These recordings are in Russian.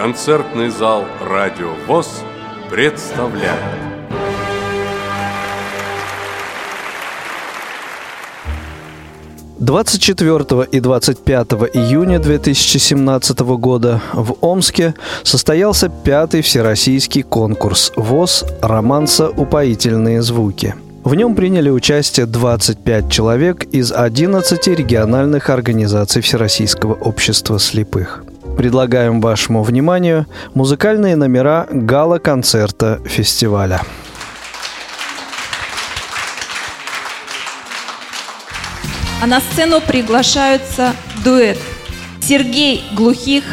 концертный зал «Радио ВОЗ» представляет. Двадцать четвертого и двадцать пятого июня 2017 года в Омске состоялся пятый всероссийский конкурс ВОЗ «Романса. Упоительные звуки». В нем приняли участие 25 человек из 11 региональных организаций Всероссийского общества слепых. Предлагаем вашему вниманию музыкальные номера гала-концерта фестиваля. А на сцену приглашаются дуэт Сергей Глухих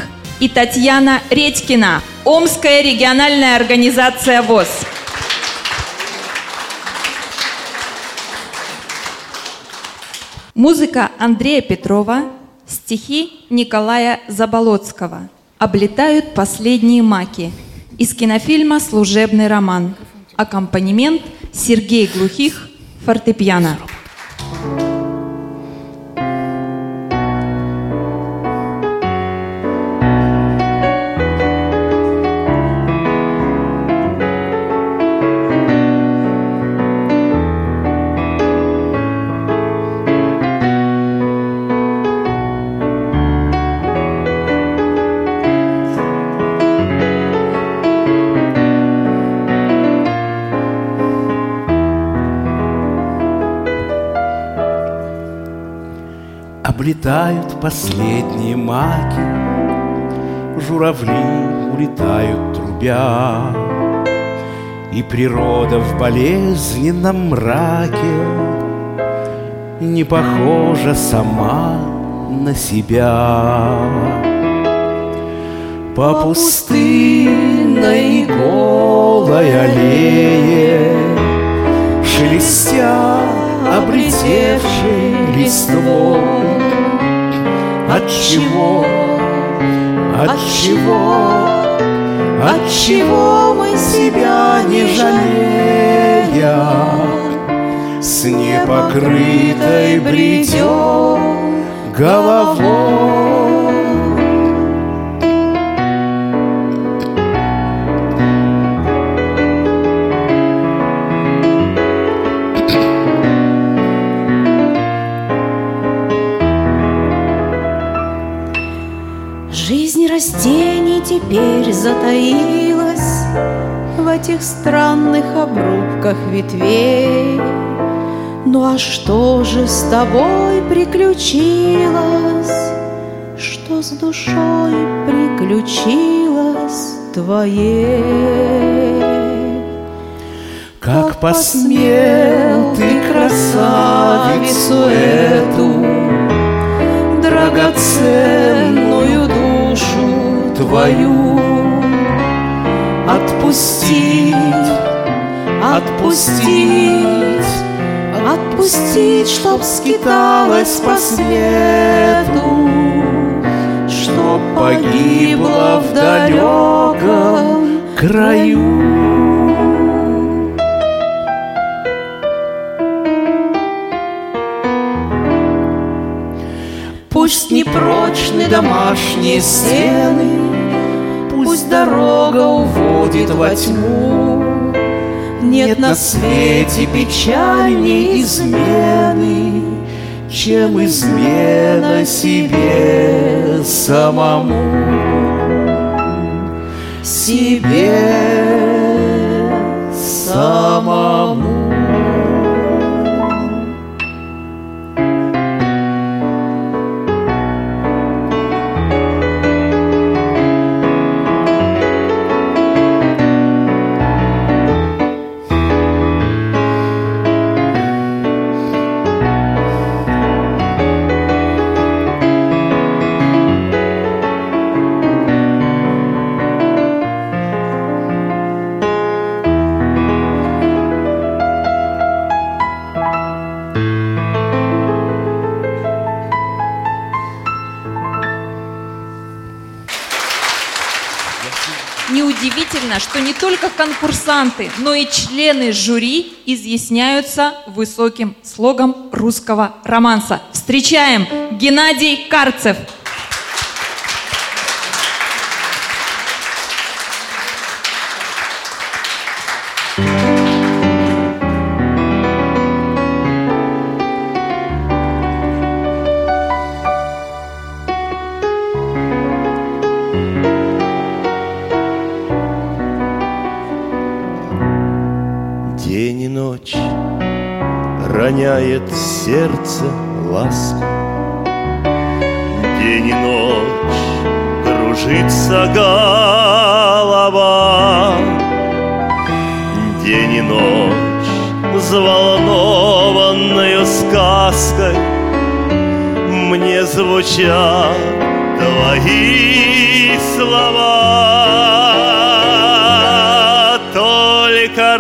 и Татьяна Редькина, Омская региональная организация ВОЗ. Музыка Андрея Петрова, стихи Николая Заболоцкого. Облетают последние маки. Из кинофильма «Служебный роман». Аккомпанемент Сергей Глухих, фортепиано. Последние маки, Журавли улетают трубя, И природа в болезненном мраке Не похожа сама на себя. По пустынной голой аллее Шелестя облетевшей листвой от чего, от чего, от чего мы себя не жалея? С непокрытой бредем головой теперь затаилась В этих странных обрубках ветвей. Ну а что же с тобой приключилось? Что с душой приключилось твоей? Как посмел ты красавицу эту Драгоценную твою. Отпустить, отпустить Отпустить, чтоб скиталась по свету Чтоб погибла в далеком краю. Пусть непрочны домашние стены, Пусть дорога уводит во тьму. Нет на свете печальней измены, Чем измена себе самому. Себе самому. Только конкурсанты, но и члены жюри изъясняются высоким слогом русского романса. Встречаем Геннадий Карцев. Роняет сердце ласку. День и ночь кружится голова, День и ночь взволнованную сказкой Мне звучат твои слова. Только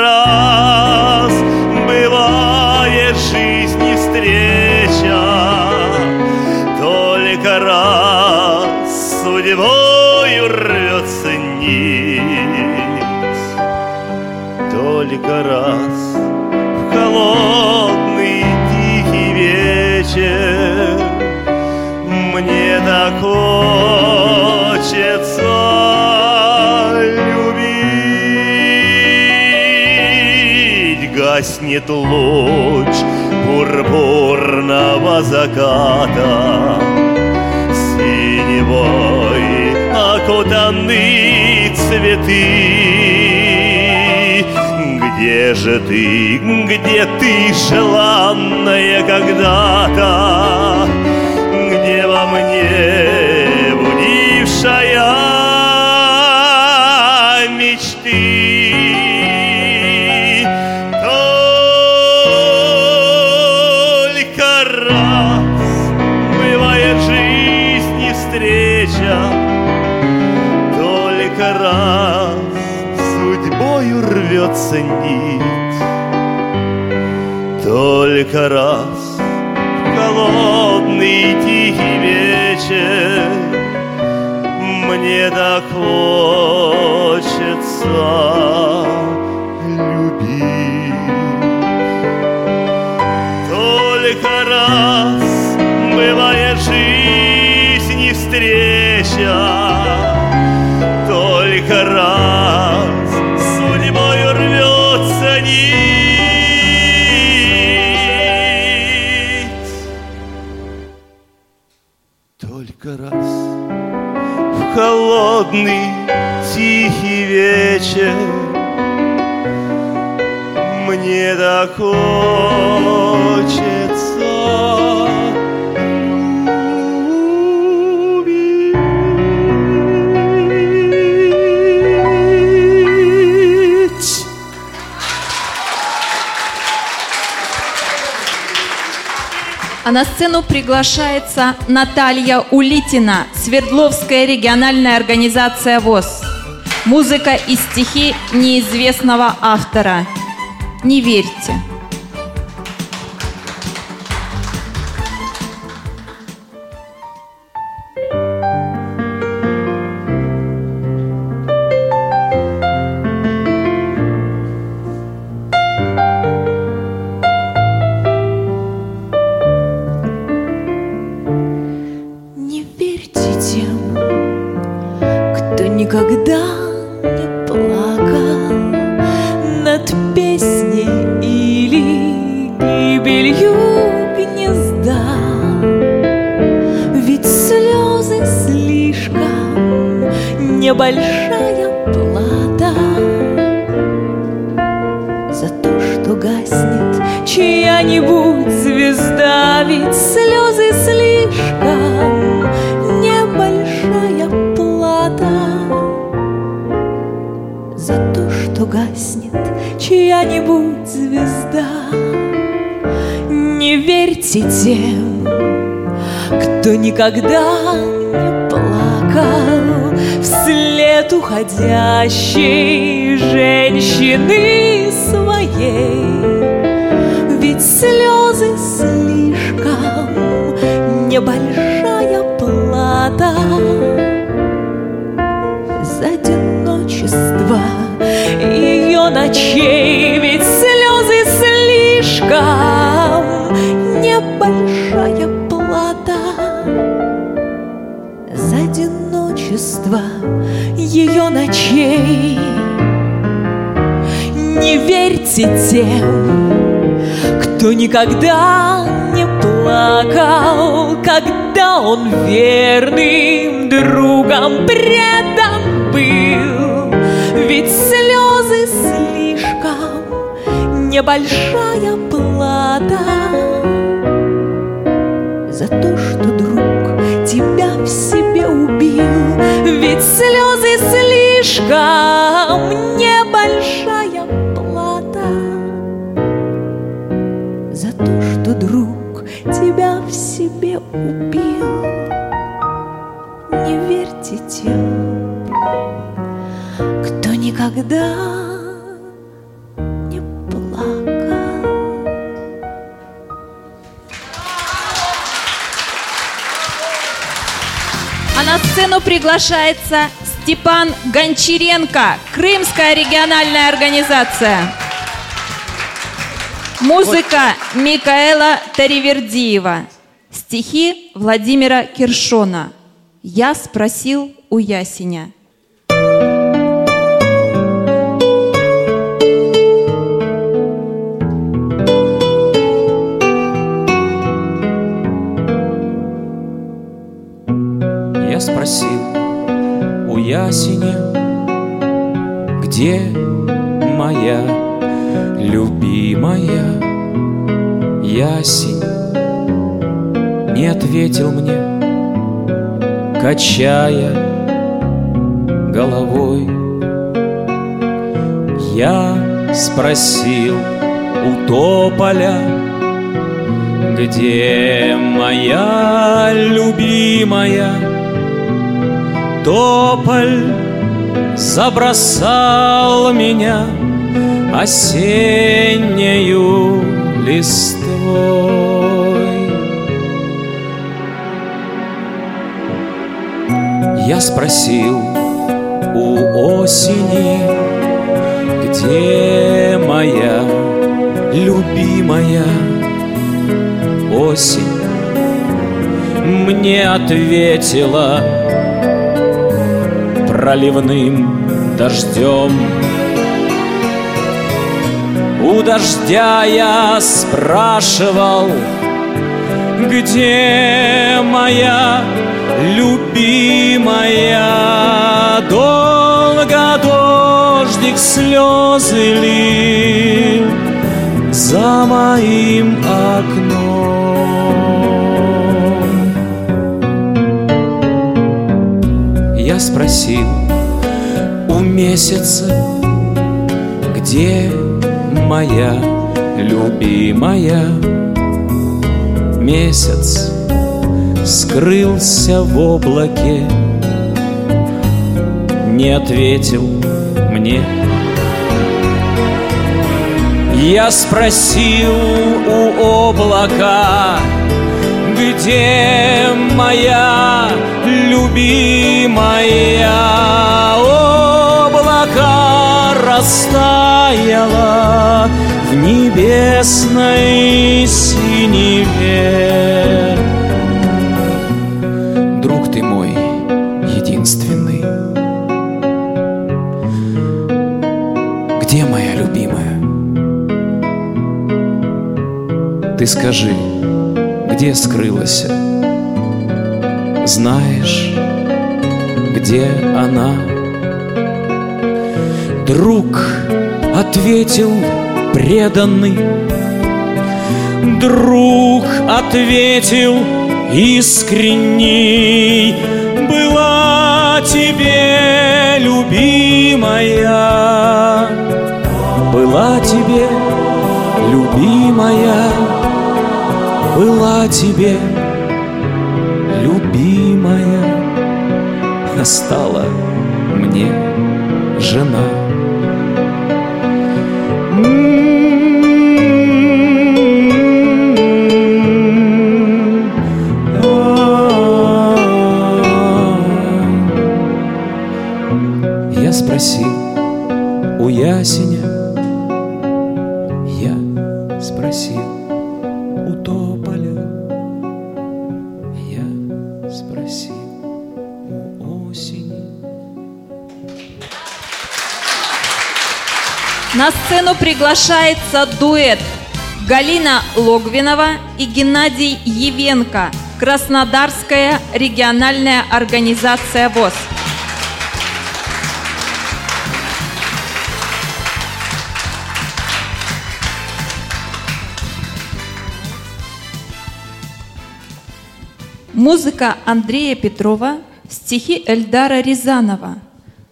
Гаснет луч пурпурного заката. Синевой окутаны цветы. Где же ты, где ты, желанная когда-то судьбою рвется нить Только раз в холодный тихий вечер Мне так хочется любить. Только раз бывает жизни встреча, Только раз на сцену приглашается Наталья Улитина, Свердловская региональная организация ВОЗ. Музыка и стихи неизвестного автора. Не верьте. Кто никогда не плакал вслед уходящей женщины своей. Ведь слезы слишком небольшая плата за одиночество ее ночей. Ночей. Не верьте тем, кто никогда не плакал, когда он верным другом предан был. Ведь слезы слишком небольшая плата За то, что друг тебя в себе убил Ведь слезы слишком небольшая плата За то, что друг тебя в себе убил Не верьте тем, кто никогда. А на сцену приглашается Степан Гончаренко, Крымская региональная организация. Музыка Микаэла Таривердиева. Стихи Владимира Киршона. Я спросил у ясеня. Ясень? Не ответил мне, качая головой. Я спросил у тополя, где моя любимая Тополь забросал меня осеннею листвой. Я спросил у осени, где моя любимая осень мне ответила проливным дождем. У дождя я спрашивал, где моя любимая Долго дождик слезы лил за моим окном. Я спросил у месяца, где моя любимая. Месяц скрылся в облаке, не ответил мне. Я спросил у облака, где моя любимая? Облака растаяла в небесной синеве. Друг ты мой единственный, где моя любимая? Ты скажи, где скрылась? Знаешь, где она? Друг ответил преданный, Друг ответил искренний, Была тебе любимая, Была тебе любимая, Была тебе любимая, стала мне жена. Ясеня, я спросил у тополя, я спросил у осени. На сцену приглашается дуэт Галина Логвинова и Геннадий Евенко, Краснодарская региональная организация ВОЗ. Музыка Андрея Петрова, стихи Эльдара Рязанова.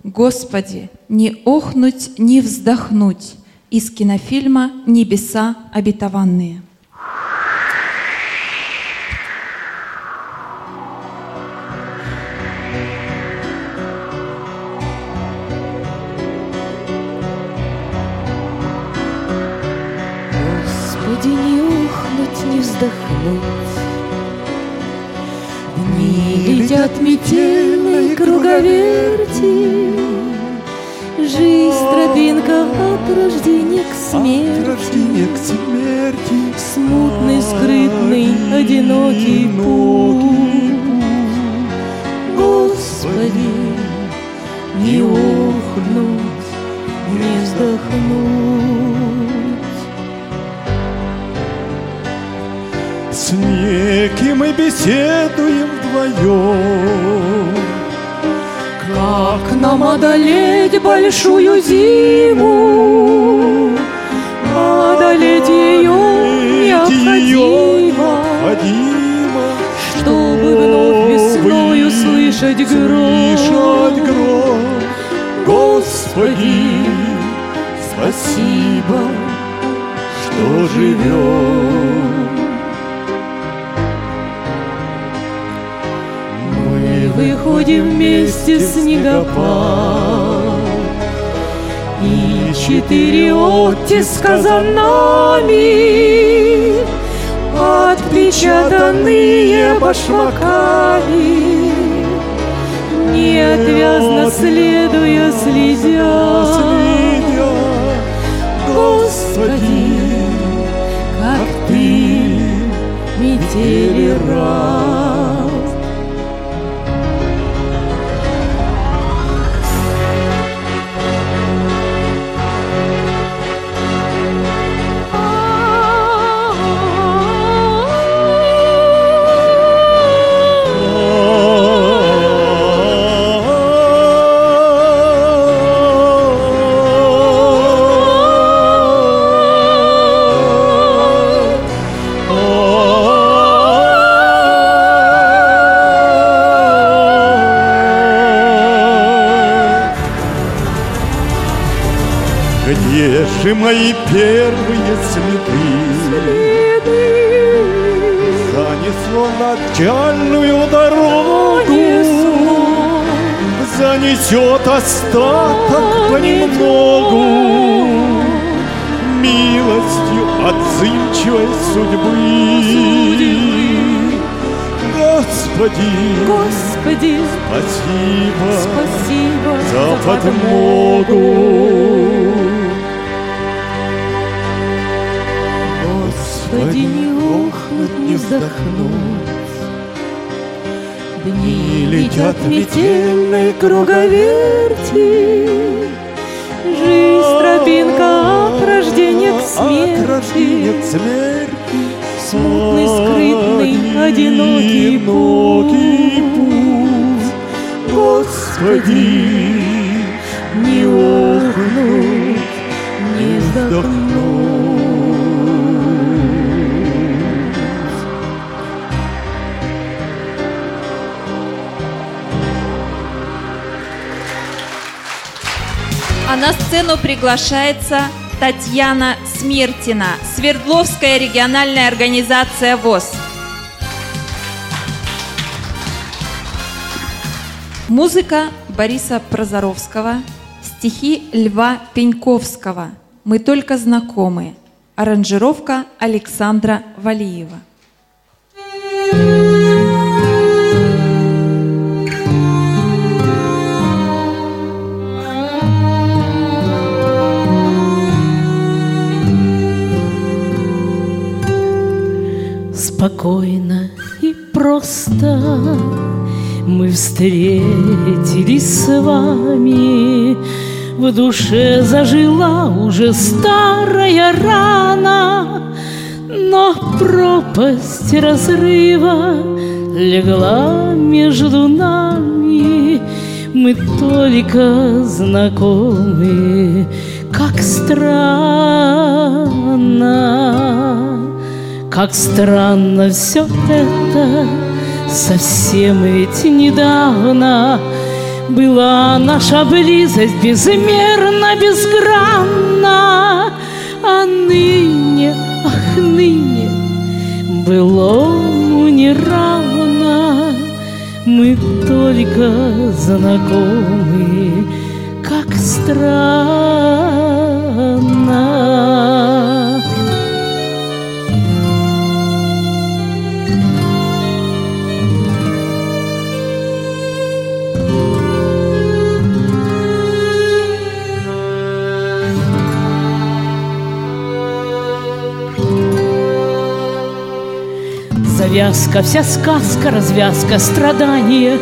Господи, не охнуть, не вздохнуть из кинофильма «Небеса обетованные». Господи, не ухнуть, не вздохнуть. Круговерти, Жизнь тропинка от рождения к смерти, к смерти Смутный, скрытный, одинокий путь. Господи, не охнуть, не вздохнуть. С неким мы беседуем вдвоем Как нам одолеть большую зиму? Одолеть ее необходимо, чтобы вновь весною слышать гром. Господи, Спасибо, что живем. Выходим вместе снегопад. И четыре оттиска за нами, Отпечатанные башмаками, Неотвязно следуя. Следя, Господи, как ты метели раз. Же мои первые следы? Занесло начальную дорогу, занесет остаток понемногу милостью отзывчивой судьбы. Господи, Господи, спасибо спасибо за подмогу. Не вздохнуть. Дни летят метельной круговерти, Жизнь тропинка от рождения к смерти, Смутный, скрытный, одинокий путь. Господи, Не охнуть, не вздохнуть. Сцену приглашается Татьяна Смертина, Свердловская региональная организация ВОЗ. Музыка Бориса Прозоровского, стихи Льва Пеньковского «Мы только знакомы», аранжировка Александра Валиева. Спокойно и просто мы встретились с вами. В душе зажила уже старая рана, Но пропасть разрыва легла между нами. Мы только знакомы, как странно, как странно все это Совсем ведь недавно была наша близость безмерно, безгранна, А ныне, ах, ныне былому не равно. Мы только знакомы, как странно. Завязка, вся сказка, развязка, страдания.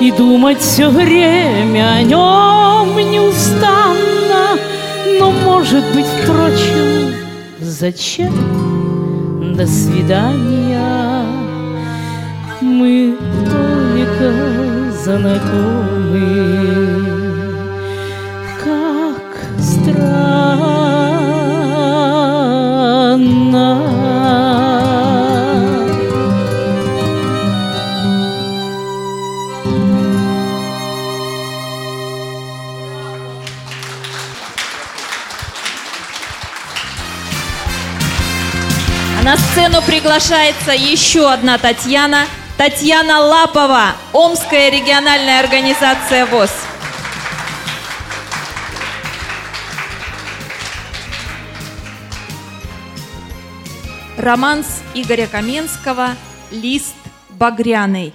И думать все время о нем неустанно. Но, может быть, впрочем, зачем? До свидания. Мы только знакомы приглашается еще одна Татьяна. Татьяна Лапова, Омская региональная организация ВОЗ. Романс Игоря Каменского «Лист багряный».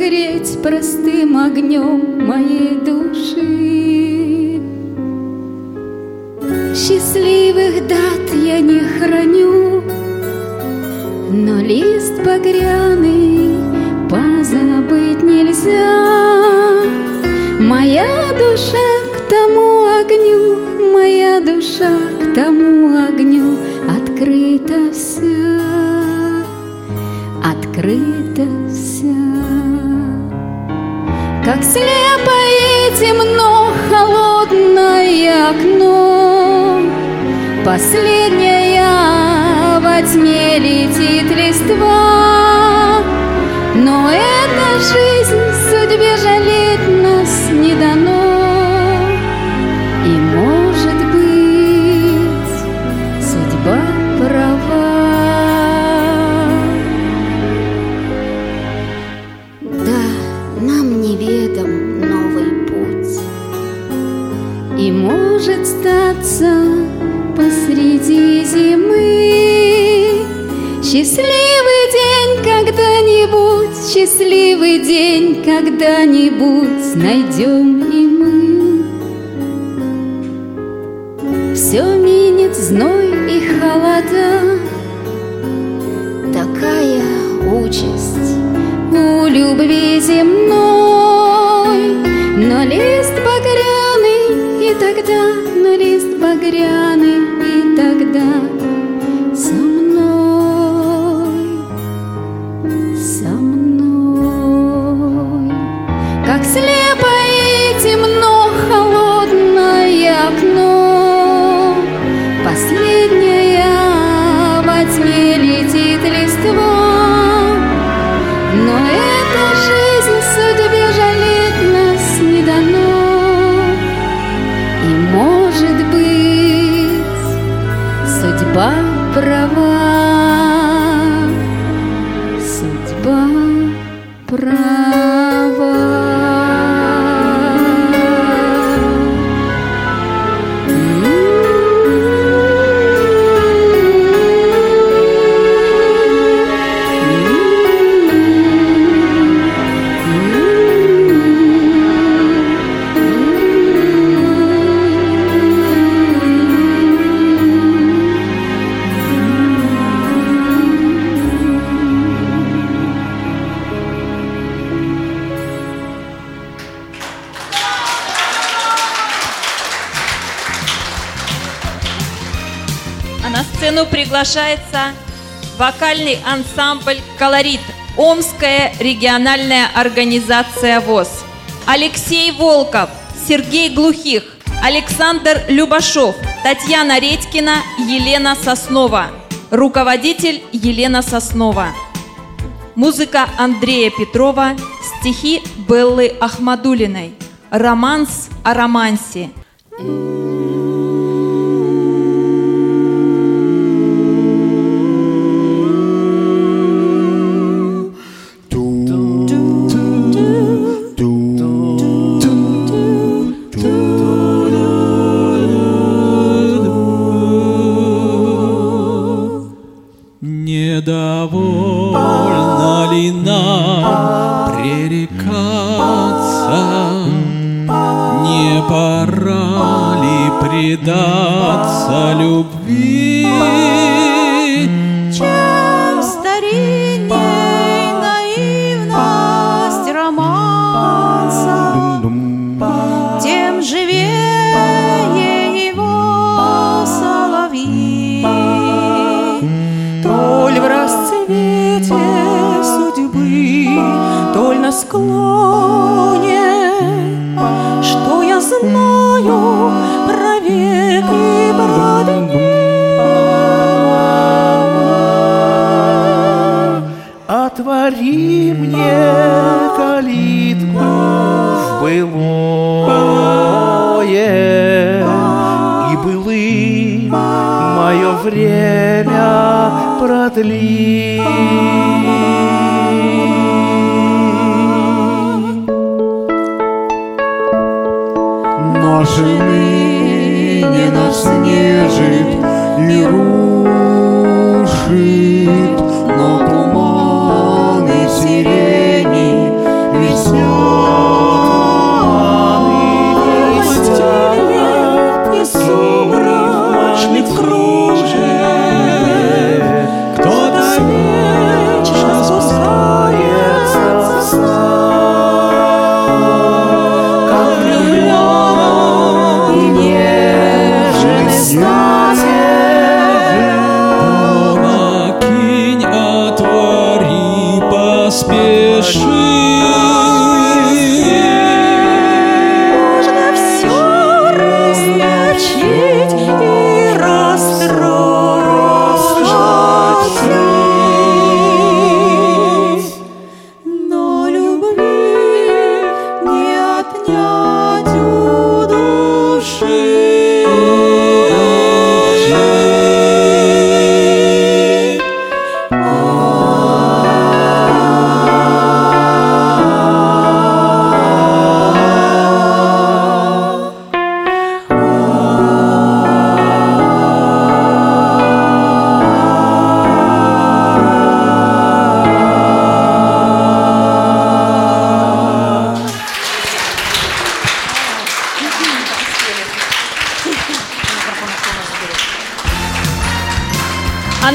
Согреть простым огнем моей души. Счастливых дат я не храню, но лист багряный позабыть нельзя. Моя душа к тому огню, моя душа к тому Последняя во тьме летит листва, Но эта жизнь судьбе жалеть счастливый день когда-нибудь найдем и мы. Все минет зной и холода, такая участь у любви земной. Но лист багряный и тогда, но лист багряный បាប្រា приглашается вокальный ансамбль «Колорит» Омская региональная организация ВОЗ. Алексей Волков, Сергей Глухих, Александр Любашов, Татьяна Редькина, Елена Соснова. Руководитель Елена Соснова. Музыка Андрея Петрова, стихи Беллы Ахмадулиной. Романс о романсе. Недовольна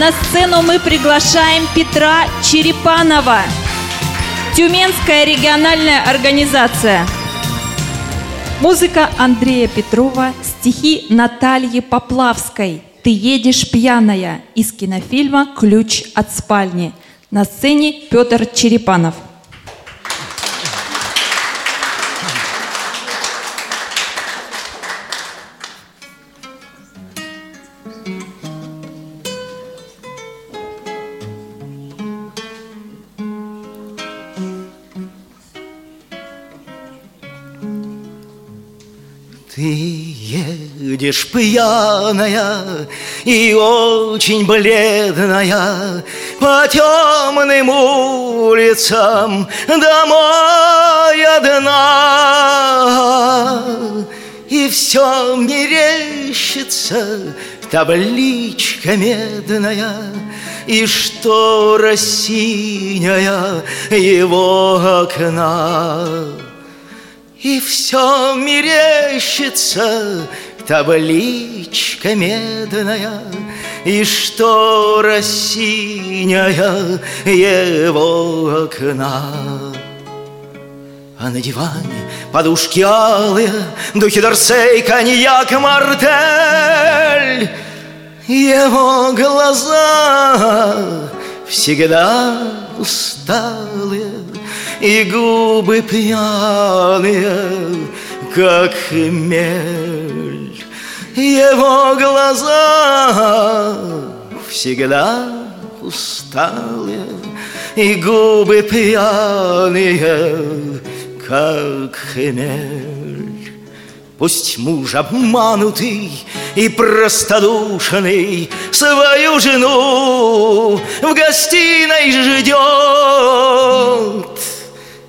на сцену мы приглашаем Петра Черепанова. Тюменская региональная организация. Музыка Андрея Петрова, стихи Натальи Поплавской. «Ты едешь пьяная» из кинофильма «Ключ от спальни». На сцене Петр Черепанов. Едешь пьяная и очень бледная По темным улицам домой одна. И все мерещится табличка медная И штора синяя его окна. И все мерещится табличка медная И штора синяя его окна. А на диване подушки алые, Духи Дорсей, коньяк, мартель Его глаза всегда усталые И губы пьяные, как хмель Его глаза всегда усталые И губы пьяные, как хмель. Пусть муж обманутый и простодушный Свою жену в гостиной ждет.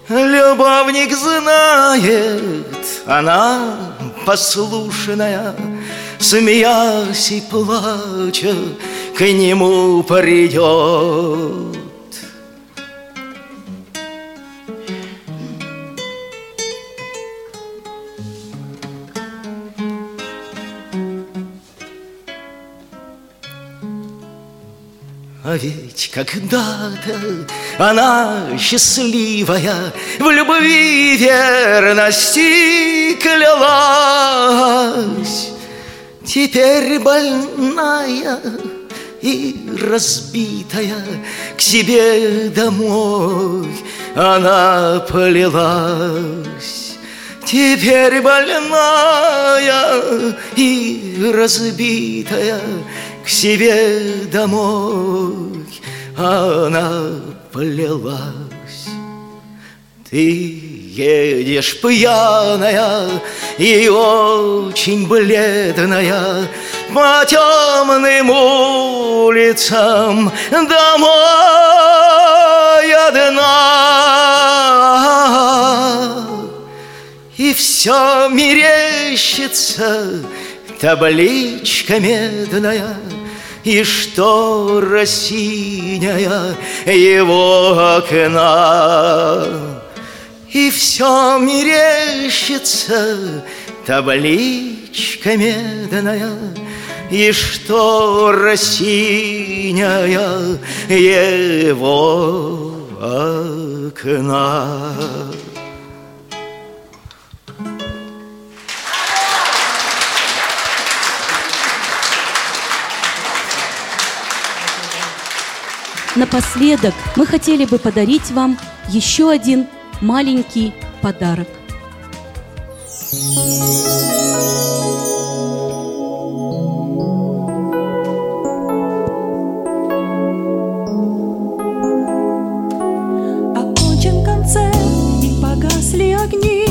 Любовник знает, она послушная Смеясь и плача к нему придет. А ведь когда-то она счастливая В любви верности клялась Теперь больная и разбитая К себе домой она полилась Теперь больная и разбитая к себе домой она плелась. Ты едешь пьяная и очень бледная По темным улицам домой одна. И все мерещится табличка медная И штора синяя его окна И все мерещится табличка медная. И штора синяя его окна? Напоследок мы хотели бы подарить вам еще один маленький подарок. Окончен концерт и погасли огни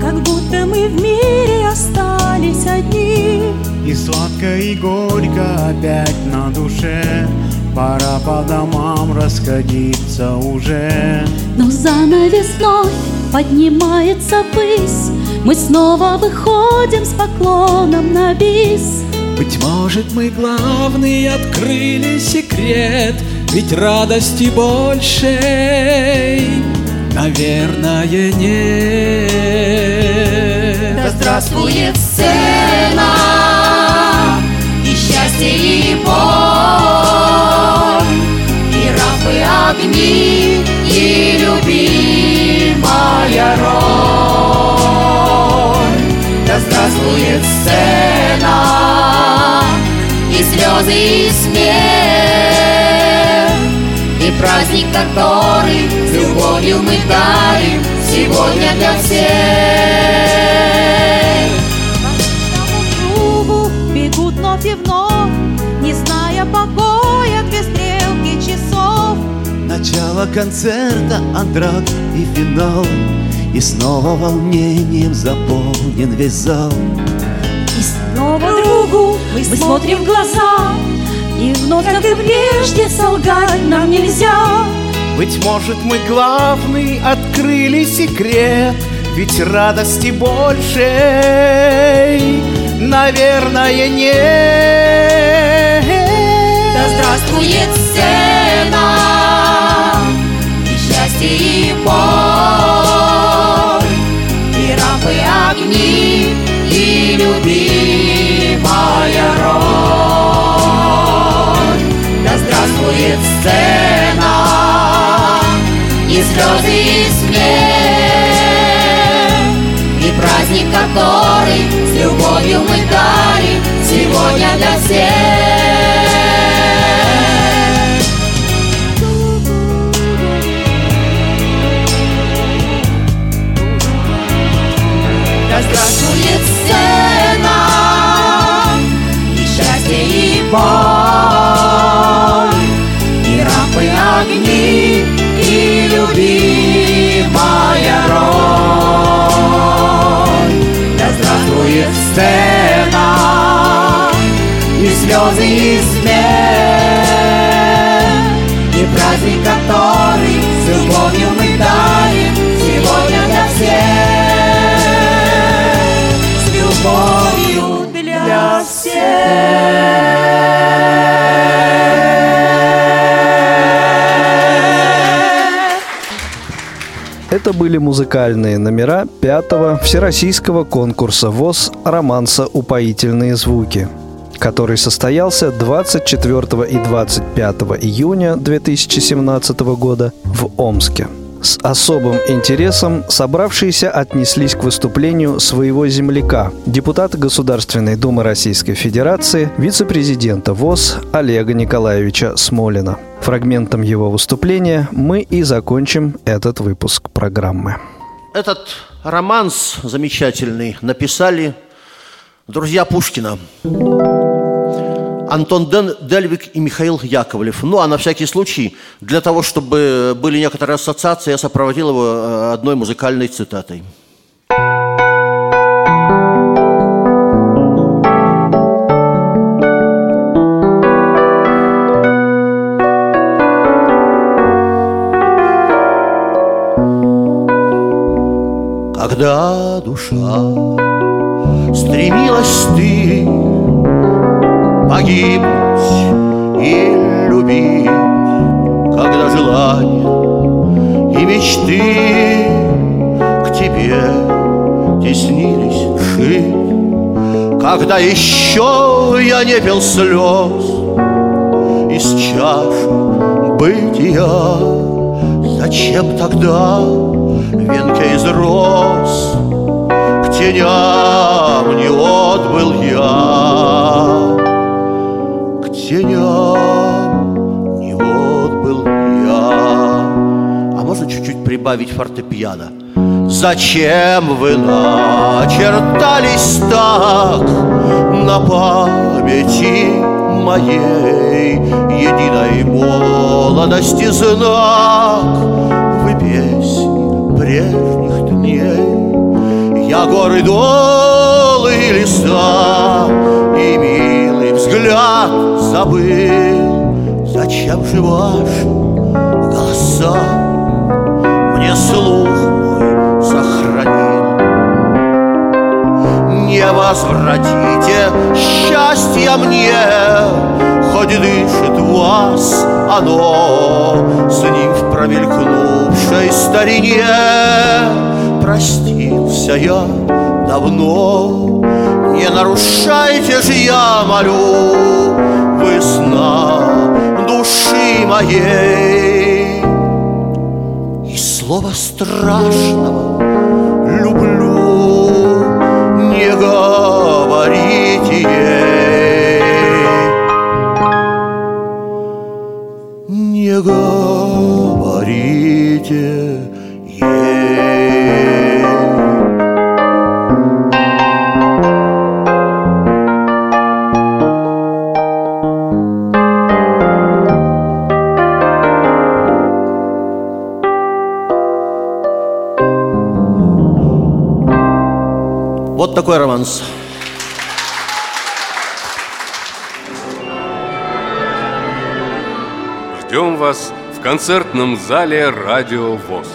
Как будто мы в мире остались одни И сладко и горько опять на душе Пора по домам расходиться уже Но занавес вновь поднимается ввысь Мы снова выходим с поклоном на бис. Быть может, мы главный открыли секрет Ведь радости большей, наверное, нет. Да здравствует сцена И счастье, и боль Рампы огни И любимая роль Да здравствует сцена И слезы, и смех И праздник, который С любовью мы дарим Сегодня для всех Начало концерта, антракт и финал. И снова волнением заполнен весь зал. И снова другу мы смотрим в глаза. И вновь, как и прежде, солгать нам нельзя. Быть может, мы главный открыли секрет Ведь радости большей, наверное, нет. Да здравствует сцена И боль И рампы огни И любимая роль. Да здравствует сцена И слезы, и смех И праздник, который С любовью мы дарим Сегодня для всех Возрастует сцена И счастье, и боль И рабы огни, и любимая роль. Да здравствует сцена И слезы, и смех И праздник, который с любовью Это были музыкальные номера пятого всероссийского конкурса ВОЗ «Романса. Упоительные звуки», который состоялся 24 и 25 июня 2017 года в Омске. С особым интересом собравшиеся отнеслись к выступлению своего земляка, депутата Государственной Думы Российской Федерации, вице-президента ВОЗ Олега Николаевича Смолина. Фрагментом его выступления мы и закончим этот выпуск программы. Этот романс замечательный написали друзья Пушкина. Антон Ден, Дельвик и Михаил Яковлев. Ну, а на всякий случай, для того, чтобы были некоторые ассоциации, я сопроводил его э, одной музыкальной цитатой. Когда душа стремилась ты погибнуть и любить, когда желания и мечты к тебе теснились вширь, когда еще я не пил слез из чаши бытия. Зачем тогда венке из роз к теням не отбыл я? К теням не отбыл я. А можно чуть-чуть прибавить фортепиано? Зачем вы начертались так на памяти моей единой молодости знак? Вы песни прежних дней, я горы, долы леса, и милый взгляд забыл. Зачем же ваши голоса Не возвратите. Счастья мне, Хоть дышит вас оно, С ним в промелькнувшей старине Простился я давно, Не нарушайте же, я молю, Вы сна души моей. И слова страшного Не говорите ей. Не говорите Романс. Ждем вас в концертном зале «Радио ВОЗ».